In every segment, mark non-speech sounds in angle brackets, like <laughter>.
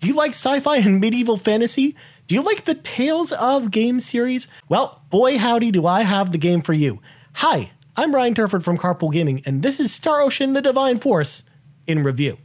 Do you like sci fi and medieval fantasy? Do you like the Tales of game series? Well, boy, howdy, do I have the game for you. Hi, I'm Ryan Turford from Carpool Gaming, and this is Star Ocean The Divine Force in review.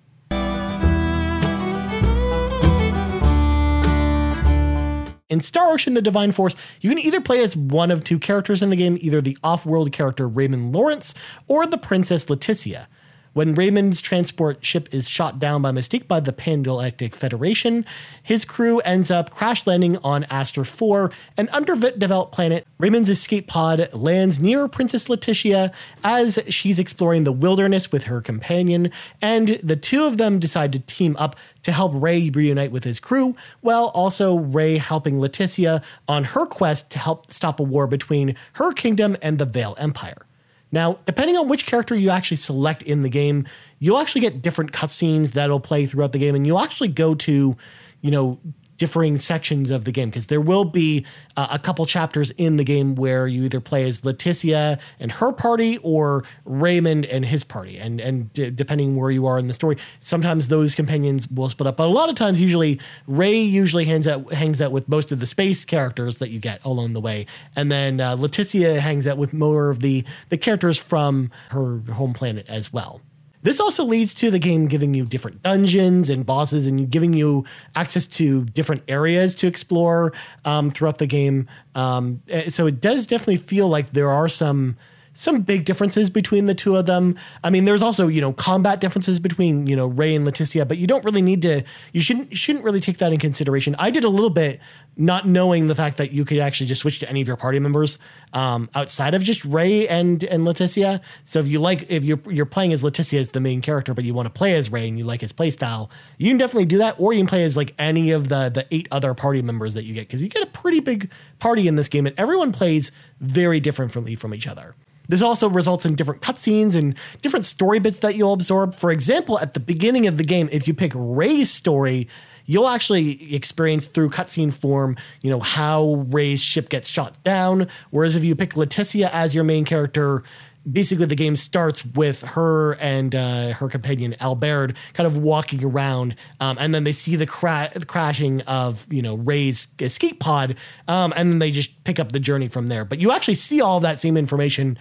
In Star Ocean The Divine Force, you can either play as one of two characters in the game, either the off world character Raymond Lawrence or the Princess Laeticia. When Raymond's transport ship is shot down by mistake by the Pangalactic Federation, his crew ends up crash landing on Aster 4, an underdeveloped planet. Raymond's escape pod lands near Princess Laeticia as she's exploring the wilderness with her companion, and the two of them decide to team up to help Ray reunite with his crew, while also Ray helping Laeticia on her quest to help stop a war between her kingdom and the Vale Empire. Now, depending on which character you actually select in the game, you'll actually get different cutscenes that'll play throughout the game, and you'll actually go to, you know, differing sections of the game because there will be uh, a couple chapters in the game where you either play as Laeticia and her party or Raymond and his party. And and d- depending where you are in the story sometimes those companions will split up. But a lot of times usually Ray usually hangs out hangs out with most of the space characters that you get along the way. And then uh, Laeticia hangs out with more of the the characters from her home planet as well this also leads to the game giving you different dungeons and bosses and giving you access to different areas to explore um, throughout the game. Um, eh, so it does definitely feel like there are some some big differences between the two of them. I mean, there's also you know combat differences between you know Ray and Laeticia, but you don't really need to. You shouldn't shouldn't really take that in consideration. I did a little bit not knowing the fact that you could actually just switch to any of your party members um, outside of just Ray and and Laeticia. So if you like, if you're you're playing as Laeticia as the main character, but you want to play as Ray and you like his play style, you can definitely do that. Or you can play as like any of the the eight other party members that you get because you get a pretty big party in this game, and everyone plays very differently from each other. This also results in different cutscenes and different story bits that you'll absorb. For example, at the beginning of the game, if you pick Ray's story, you'll actually experience through cutscene form, you know, how Ray's ship gets shot down. Whereas if you pick Laeticia as your main character, basically the game starts with her and uh, her companion Albaird kind of walking around, um, and then they see the, cra- the, crashing of you know Ray's escape pod, um, and then they just pick up the journey from there. But you actually see all that same information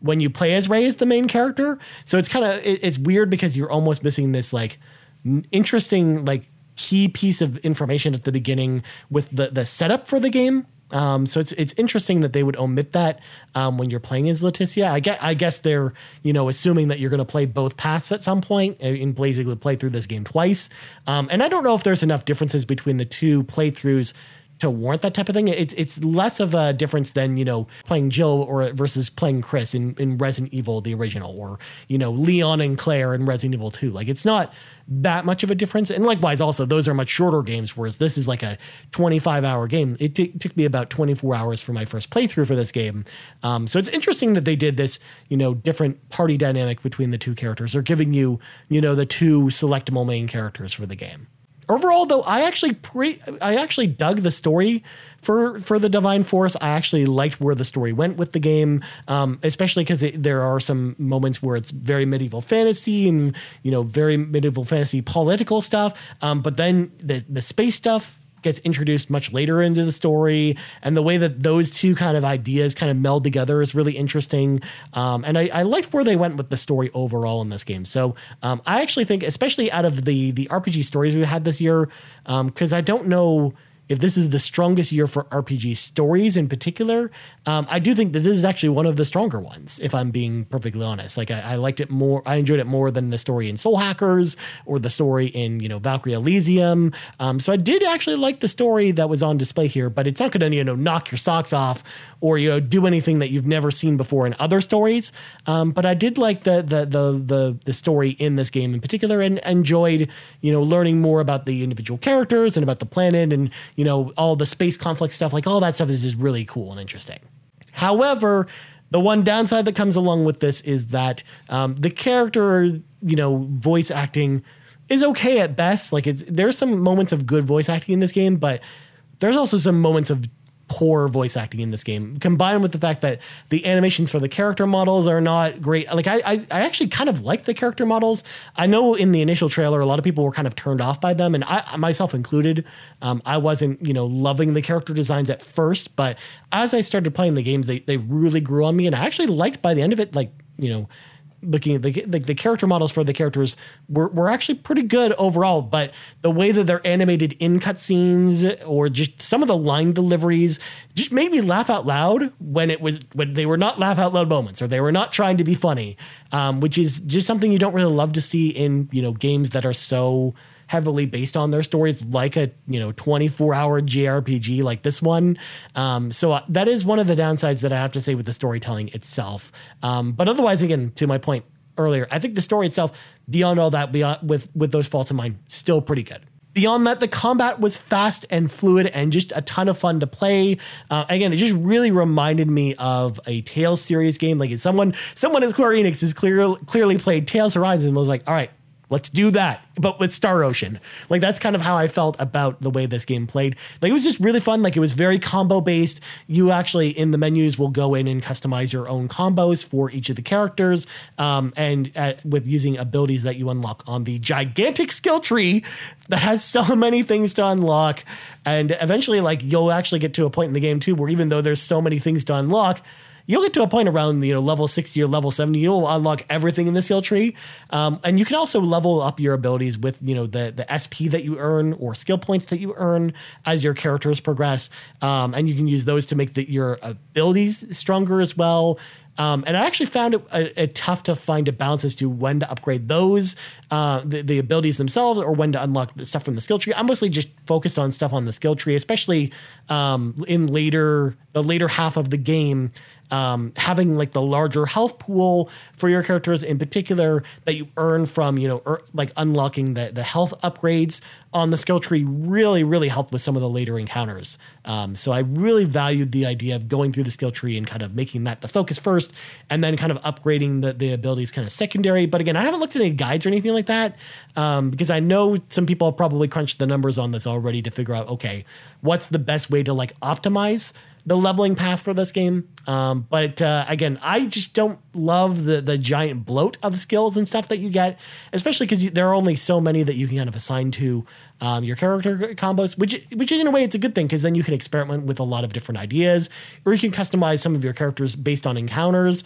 when you play as Ray as the main character. So it's kind of it, it's weird because you're almost missing this like interesting like key piece of information at the beginning with the the setup for the game. Um, so it's it's interesting that they would omit that um, when you're playing as Laeticia. I guess I guess they're you know assuming that you're going to play both paths at some point and basically play through this game twice. Um, and I don't know if there's enough differences between the two playthroughs to warrant that type of thing. It's it's less of a difference than you know playing Jill or versus playing Chris in, in Resident Evil the original, or you know Leon and Claire in Resident Evil Two. Like it's not that much of a difference. And likewise, also those are much shorter games, whereas this is like a 25 hour game. It t- took me about 24 hours for my first playthrough for this game. Um, so it's interesting that they did this, you know, different party dynamic between the two characters, or giving you, you know, the two selectable main characters for the game overall though i actually pre i actually dug the story for for the divine force. I actually liked where the story went with the game um, especially because there are some moments where it's very medieval fantasy and you know very medieval fantasy political stuff. Um, but then the the space stuff gets introduced much later into the story. And the way that those two kind of ideas kind of meld together is really interesting. Um, and I, I, liked where they went with the story overall in this game. So um, i actually think especially out of the the rpg stories we had this year because um, i don't know if this is the strongest year for RPG stories in particular, um, I do think that this is actually one of the stronger ones, if I'm being perfectly honest. Like I, I, liked it more, I enjoyed it more than the story in Soul Hackers or the story in, you know, Valkyrie Elysium. Um, so I did actually like the story that was on display here, but it's not gonna, you know, knock your socks off or, you know, do anything that you've never seen before in other stories. Um, but I did like the, the the the the story in this game in particular and enjoyed, you know, learning more about the individual characters and about the planet and you know, all the space conflict stuff, like all that stuff is just really cool and interesting. However, the one downside that comes along with this is that um, the character, you know, voice acting is okay at best. Like there's some moments of good voice acting in this game, but there's also some moments of poor voice acting in this game, combined with the fact that the animations for the character models are not great. Like I, I, I actually kind of like the character models. I know in the initial trailer, a lot of people were kind of turned off by them, and I myself included. Um, I wasn't, you know, loving the character designs at first, but as I started playing the game, they they really grew on me, and I actually liked by the end of it, like you know looking at the, the, the character models for the characters were, were actually pretty good overall, but the way that they're animated in cutscenes or just some of the line deliveries just made me laugh out loud when it was when they were not laugh out loud moments or they were not trying to be funny, um, which is just something you don't really love to see in you know games that are so heavily based on their stories, like a you know 24 hour JRPG like this one. Um, so uh, that is one of the downsides that I have to say with the storytelling itself. Um, but otherwise, again, to my point earlier, I think the story itself, beyond all that, beyond with with those faults in mind, still pretty good. Beyond that, the combat was fast and fluid and just a ton of fun to play. Uh, again, it just really reminded me of a Tales series game. Like someone, someone at Square Enix has clear, clearly played Tales of Arise and was like, all right, Let's do that, but with Star Ocean. Like that's kind of how I felt about the way this game played. Like it was just really fun. Like it was very combo based. You actually in the menus will go in and customize your own combos for each of the characters, um, and uh, with using abilities that you unlock on the gigantic skill tree that has so many things to unlock. And eventually, like you'll actually get to a point in the game too where even though there's so many things to unlock you'll get to a point around you know level 60 or level 70 you'll unlock everything in the skill tree. Um, and you can also level up your abilities with you know the the sp that you earn or skill points that you earn as your characters progress. Um, and you can use those to make the, your abilities stronger as well. Um, and I actually found it a, a, tough to find a balance as to when to upgrade those, uh, the, the, abilities themselves, or when to unlock the stuff from the skill tree. I'm mostly just focused on stuff on the skill tree, especially um, in later the later half of the game um, having like the larger health pool for your characters in particular that you earn from you know er, like unlocking the the health upgrades on the skill tree really really helped with some of the later encounters. Um, so i really valued the idea of going through the skill tree and kind of making that the focus first and then kind of upgrading the, the abilities kind of secondary. But again i haven't looked at any guides or anything like that um, because i know some people have probably crunched the numbers on this already to figure out okay what's the best way to like optimize the leveling path for this game. Um, but uh, again, I just don't love the the giant bloat of skills and stuff that you get, especially because there are only so many that you can kind of assign to um, your character combos. Which which in a way it's a good thing because then you can experiment with a lot of different ideas, or you can customize some of your characters based on encounters.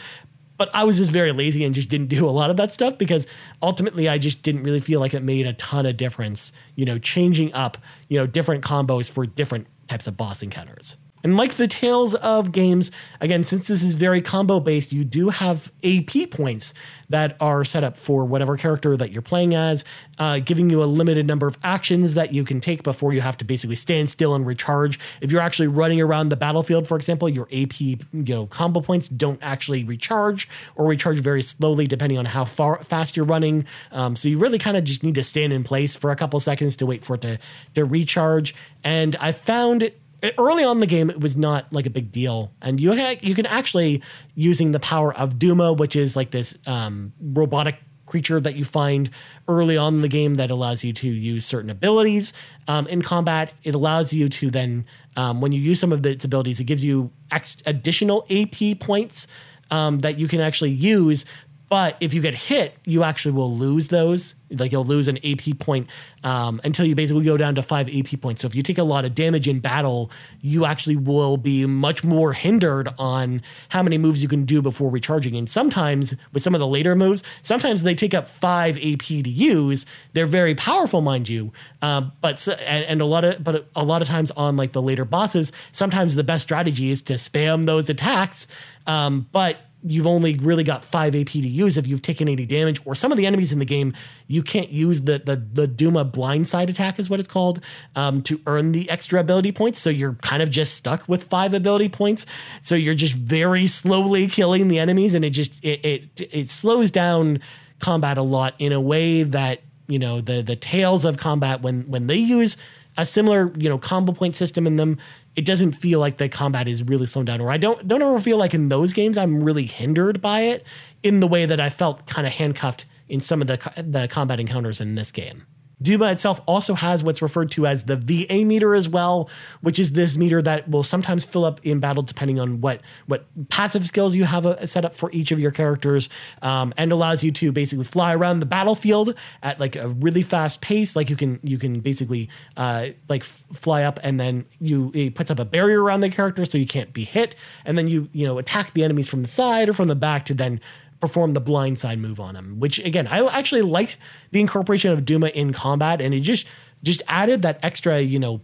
But I was just very lazy and just didn't <laughs> do a lot of that stuff because ultimately I just didn't really feel like it made a ton of difference. You know, changing up you know different combos for different types of boss encounters. And like the Tales of games, again, since this is very combo based, you do have AP points that are set up for whatever character that you're playing as, uh, giving you a limited number of actions that you can take before you have to basically stand still and recharge. If you're actually running around the battlefield, for example, your AP you know combo points don't actually recharge or recharge very slowly depending on how far fast you're running. Um, so you really kind of just need to stand in place for a couple seconds to wait for it to to recharge. And I found early on in the game it was not like a big deal. And you you can actually using the power of duma which is like this um, robotic creature that you find early on in the game that allows you to use certain abilities um, in combat. It allows you to then um, when you use some of its abilities it gives you ex- additional ap points um, that you can actually use but if you get hit, you actually will lose those. Like you'll lose an AP point um, until you basically go down to five AP points. So if you take a lot of damage in battle, you actually will be much more hindered on how many moves you can do before recharging. And sometimes with some of the later moves, sometimes they take up five AP to use. They're very powerful, mind you. Um, but and, and a lot of but a lot of times on like the later bosses, sometimes the best strategy is to spam those attacks. Um, but you've only really got 5 AP to use if you've taken 80 damage, or some of the enemies in the game, you can't use the the, the Duma blindside attack, is what it's called, um, to earn the extra ability points. So you're kind of just stuck with five ability points. So you're just very slowly killing the enemies, and it just it it, it slows down combat a lot in a way that you know the the Tales of combat when when they use a similar you know combo point system in them it doesn't feel like the combat is really slowed down or i don't don't ever feel like in those games i'm really hindered by it in the way that i felt kind of handcuffed in some of the the combat encounters in this game Duma itself also has what's referred to as the VA meter as well, which is this meter that will sometimes fill up in battle depending on what what passive skills you have uh, set up for each of your characters, um, and allows you to basically fly around the battlefield at like a really fast pace. Like you can you can basically uh, like f- fly up and then you it puts up a barrier around the character so you can't be hit, and then you you know attack the enemies from the side or from the back to then perform the blindside move on him, which again, I actually liked the incorporation of Duma in combat and it just just added that extra, you know,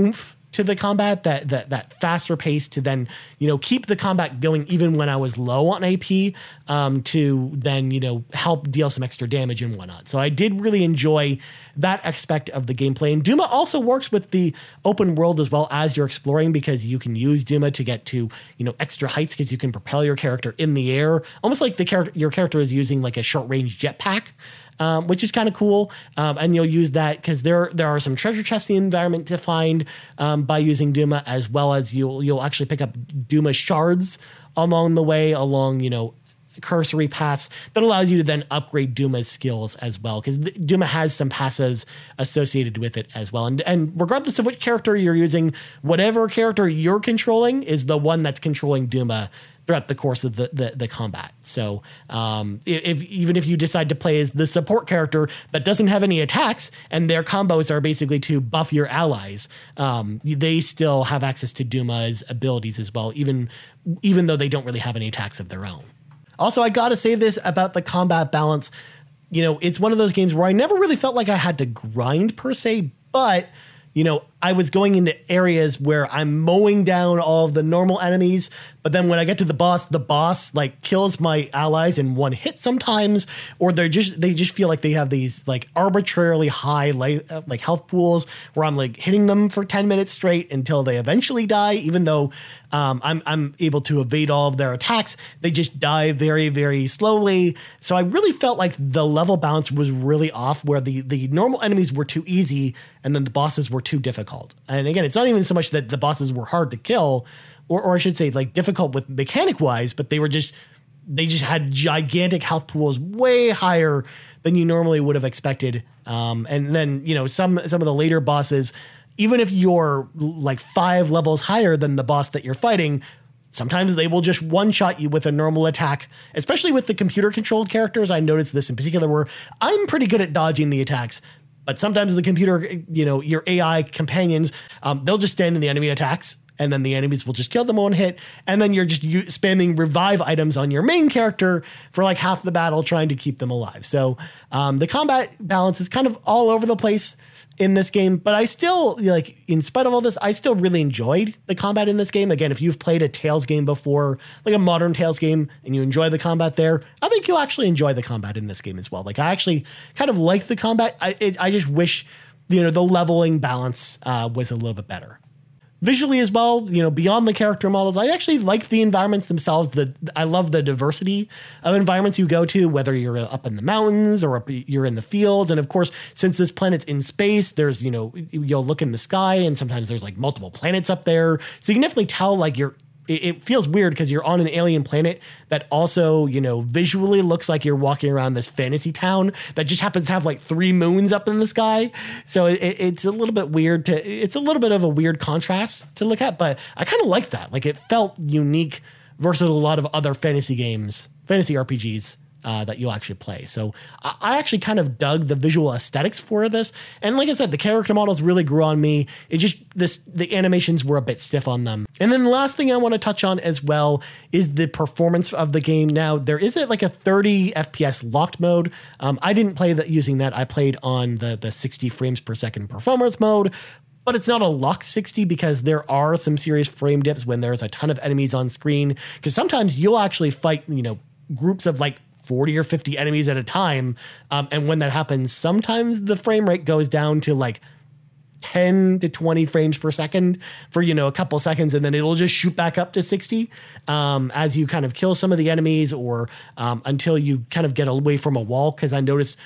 oomph to the combat, that that that faster pace to then you know keep the combat going even when I was low on AP, um, to then you know help deal some extra damage and whatnot. So I did really enjoy that aspect of the gameplay. And Duma also works with the open world as well as you're exploring because you can use Duma to get to you know extra heights because you can propel your character in the air, almost like the character your character is using like a short range jetpack um, which is kind of cool. Um, and you'll use that because there there are some treasure chests in the environment to find um, by using Duma, as well as you'll you'll actually pick up Duma shards along the way, along you know cursory pass that allows you to then upgrade Duma's skills as well because Duma has some passes associated with it as well. And and regardless of which character you're using, whatever character you're controlling is the one that's controlling Duma throughout the course of the the, the combat. So um, if even if you decide to play as the support character that doesn't have any attacks and their combos are basically to buff your allies, um, they still have access to Duma's abilities as well, even even though they don't really have any attacks of their own. Also, I gotta say this about the combat balance. You know, it's one of those games where I never really felt like I had to grind per se, but you know, I was going into areas where I'm mowing down all of the normal enemies, but then when I get to the boss, the boss like kills my allies in one hit sometimes, or they're just they just feel like they have these like arbitrarily high life, uh, like health pools where I'm like hitting them for 10 minutes straight until they eventually die, even though um, I'm I'm able to evade all of their attacks. They just die very very slowly. So I really felt like the level balance was really off, where the the normal enemies were too easy and then the bosses were too difficult difficult. And again, it's not even so much that the bosses were hard to kill, or, or I should say, like difficult with mechanic wise, but they were just they just had gigantic health pools way higher than you normally would have expected. Um, and then you know some some of the later bosses, even if you're like five levels higher than the boss that you're fighting, sometimes they will just one shot you with a normal attack, especially with the computer controlled characters. I noticed this in particular where I'm pretty good at dodging the attacks, but sometimes the computer, you know, your AI companions, um, they'll just stand in the enemy attacks and then the enemies will just kill them on hit. And then you're just spamming revive items on your main character for like half the battle, trying to keep them alive. So um, the combat balance is kind of all over the place in this game, but I still like, in spite of all this, I still really enjoyed the combat in this game. Again, if you've played a Tales game before, like a modern Tales game, and you enjoy the combat there, I think you'll actually enjoy the combat in this game as well. Like, I actually kind of like the combat. I it, I just wish you know the leveling balance uh, was a little bit better visually as well you know beyond the character models i actually like the environments themselves the i love the diversity of environments you go to whether you're up in the mountains or up, you're in the fields. And of course since this planet's in space there's you know you'll look in the sky and sometimes there's like multiple planets up there. So you can definitely tell like you're it, it feels weird because you're on an alien planet that also, you know, visually looks like you're walking around this fantasy town that just happens to have like three moons up in the sky. So it, it's a little bit weird to, it's a little bit of a weird contrast to look at, but I kind of like that. Like it felt unique versus a lot of other fantasy games, fantasy RPGs uh, that you'll actually play. So I, I actually kind of dug the visual aesthetics for this, and like I said, the character models really grew on me. It just this the animations were a bit stiff on them. And then the last thing I want to touch on as well is the performance of the game. Now there is a, like a 30 FPS locked mode. Um, I didn't play that using that. I played on the the 60 frames per second performance mode, but it's not a lock 60 because there are some serious frame dips when there's a ton of enemies on screen. Because sometimes you'll actually fight, you know, groups of like 40 or 50 enemies at a time. Um, and when that happens, sometimes the frame rate goes down to like 10 to 20 frames per second for you know a couple seconds and then it'll just shoot back up to 60 um, as you kind of kill some of the enemies or um, until you kind of get away from a wall because i noticed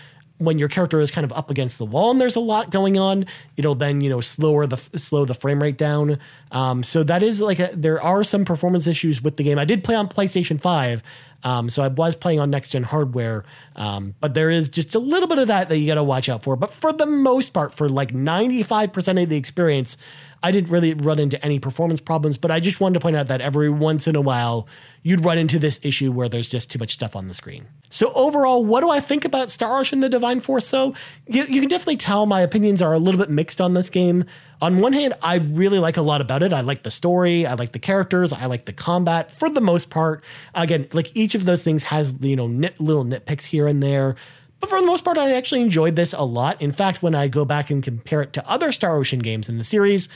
when your character is kind of up against the wall and there's a lot going on, it'll then you know slower the slow the frame rate down. Um, so that is like a, there are some performance issues with the game. I did play on PlayStation Five, Um, so I was playing on next gen hardware, um, but there is just a little bit of that that you got to watch out for. But for the most part, for like 95% of the experience, I didn't really run into any performance problems, but I just wanted to point out that every once in a while, you'd run into this issue where there's just too much stuff on the screen. So overall, what do I think about Star Ocean The Divine Force? So you, you can definitely tell my opinions are a little bit mixed on this game. On one hand, I really like a lot about it. I like the story, I like the characters, I like the combat for the most part. Again, like each of those things has, you know, nit, little nitpicks here and there. But for the most part, I actually enjoyed this a lot. In fact, when I go back and compare it to other Star Ocean games in the series,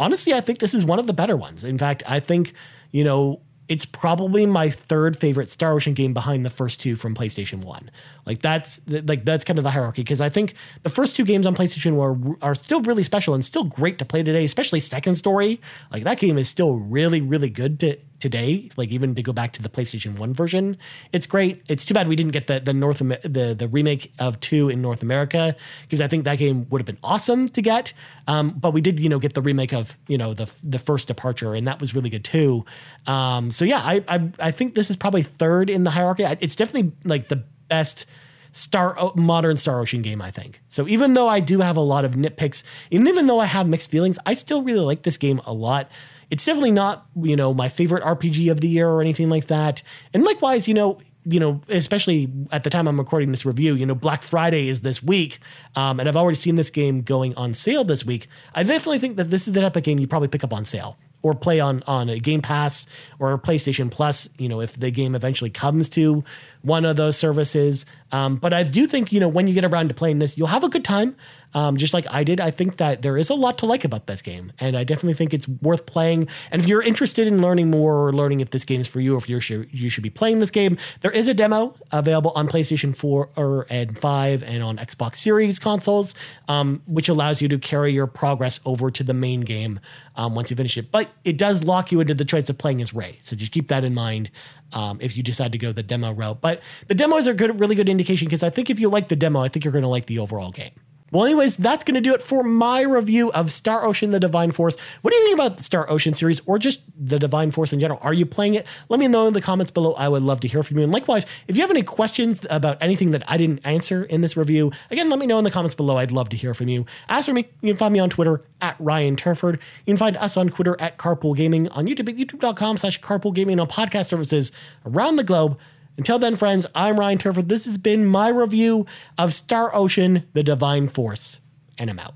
honestly, I think this is one of the better ones. In fact, I think, you know, it's probably my third favorite Star Ocean game behind the first two from PlayStation 1. Like that's like that's kind of the hierarchy because I think the first two games on PlayStation were are still really special and still great to play today, especially Second Story. Like that game is still really really good to today, like even to go back to the PlayStation 1 version, it's great. It's too bad we didn't get the the North the the remake of 2 in North America because I think that game would have been awesome to get. Um, but we did, you know, get the remake of, you know, the the first departure and that was really good too. Um, so yeah, I, I I think this is probably third in the hierarchy. It's definitely like the best Star modern Star Ocean game, I think. So even though I do have a lot of nitpicks, and even though I have mixed feelings, I still really like this game a lot. It's definitely not, you know, my favorite RPG of the year or anything like that. And likewise, you know, you know, especially at the time I'm recording this review, you know, Black Friday is this week, um, and I've already seen this game going on sale this week. I definitely think that this is the type of game you probably pick up on sale or play on on a Game Pass or PlayStation Plus. You know, if the game eventually comes to one of those services. Um, but I do think you know when you get around to playing this, you'll have a good time um, just like I did. I think that there is a lot to like about this game, and I definitely think it's worth playing. And if you're interested in learning more or learning if this game is for you or if you should you should be playing this game, there is a demo available on PlayStation 4 or, and 5 and on Xbox Series consoles, um, which allows you to carry your progress over to the main game um, once you finish it. But it does lock you into the choice of playing as Ray. so just keep that in mind. Um, if you decide to go the demo route. But the demos are good, really good indication because I think if you like the demo, I think you're going to like the overall game. Well, anyways, that's going to do it for my review of Star Ocean The Divine Force. What do you think about the Star Ocean series or just the Divine Force in general? Are you playing it? Let me know in the comments below. I would love to hear from you. And likewise, if you have any questions about anything that I didn't answer in this review, again, let me know in the comments below. I'd love to hear from you. As for me, you can find me on Twitter at Ryan Turford. You can find us on Twitter at Carpool Gaming, on YouTube at youtube.com slash carpool gaming, on podcast services around the globe. Until then, friends, I'm Ryan Turford. This has been my review of Star Ocean The Divine Force, and I'm out.